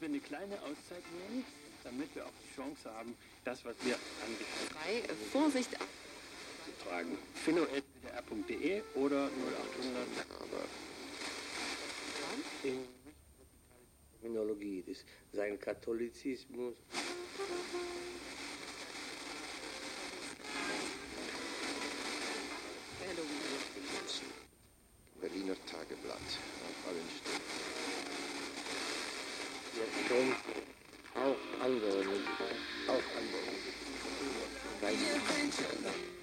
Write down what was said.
wir eine kleine Auszeit nehmen, damit wir auch die Chance haben, das, was wir anbieten, Drei, äh, Vorsicht. zu tragen. philo.wdr.de oder 0800. in Terminologie, das, sein Katholizismus right here.